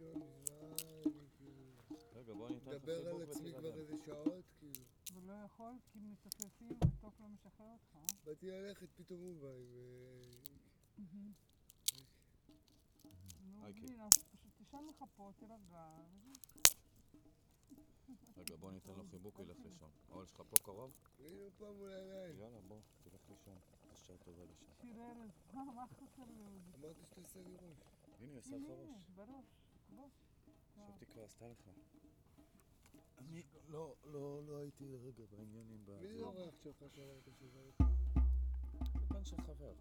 לישון מזמן, כאילו... רגע, בוא אני אתן לך מדבר על עצמי כבר. איזה שעות, כאילו. ולא יכול כי מצופפים ותוק לא משחרר אותך. אה? באתי ללכת, פתאום הוא בא עם... אה, נו, אוקיי. אז פשוט תישן לך פה, תירגע. רגע, בוא ניתן לו חיבוק, ילך לישון. האוהל שלך פה קרוב? הנה פעם מול העיניים. יאללה, בוא, תלך לישון. בשעה טובה לישון. שיר ערב. מה, חסר לי? אמרתי שתעשה לי ראש. הנה, עושה לך הנה, ראש. בראש. עכשיו תקרא, עשתה לך. אני לא, לא, לא הייתי לרגע בעניינים ב... מי זה אורח שלך שאמרת שהוא? בן של חבר.